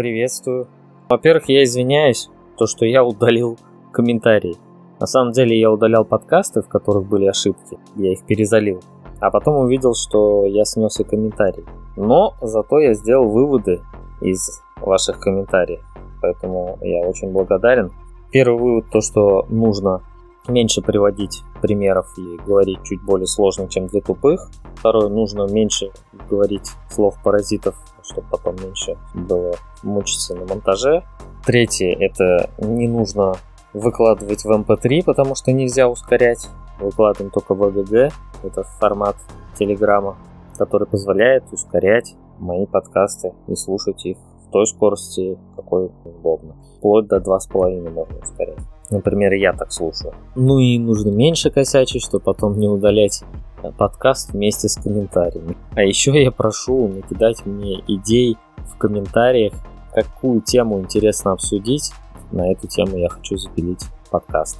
приветствую. Во-первых, я извиняюсь, то, что я удалил комментарии. На самом деле я удалял подкасты, в которых были ошибки, я их перезалил. А потом увидел, что я снес и комментарий. Но зато я сделал выводы из ваших комментариев. Поэтому я очень благодарен. Первый вывод то, что нужно меньше приводить примеров и говорить чуть более сложно, чем для тупых. Второе, нужно меньше говорить слов паразитов, чтобы потом меньше было мучиться на монтаже. Третье, это не нужно выкладывать в MP3, эм потому что нельзя ускорять. Выкладываем только в AGG, это формат Телеграма, который позволяет ускорять мои подкасты и слушать их в той скорости, какой удобно. Вплоть до 2,5 можно ускорять. Например, я так слушаю. Ну и нужно меньше косячить, чтобы потом не удалять подкаст вместе с комментариями. А еще я прошу накидать мне идей в комментариях, какую тему интересно обсудить. На эту тему я хочу запилить подкаст.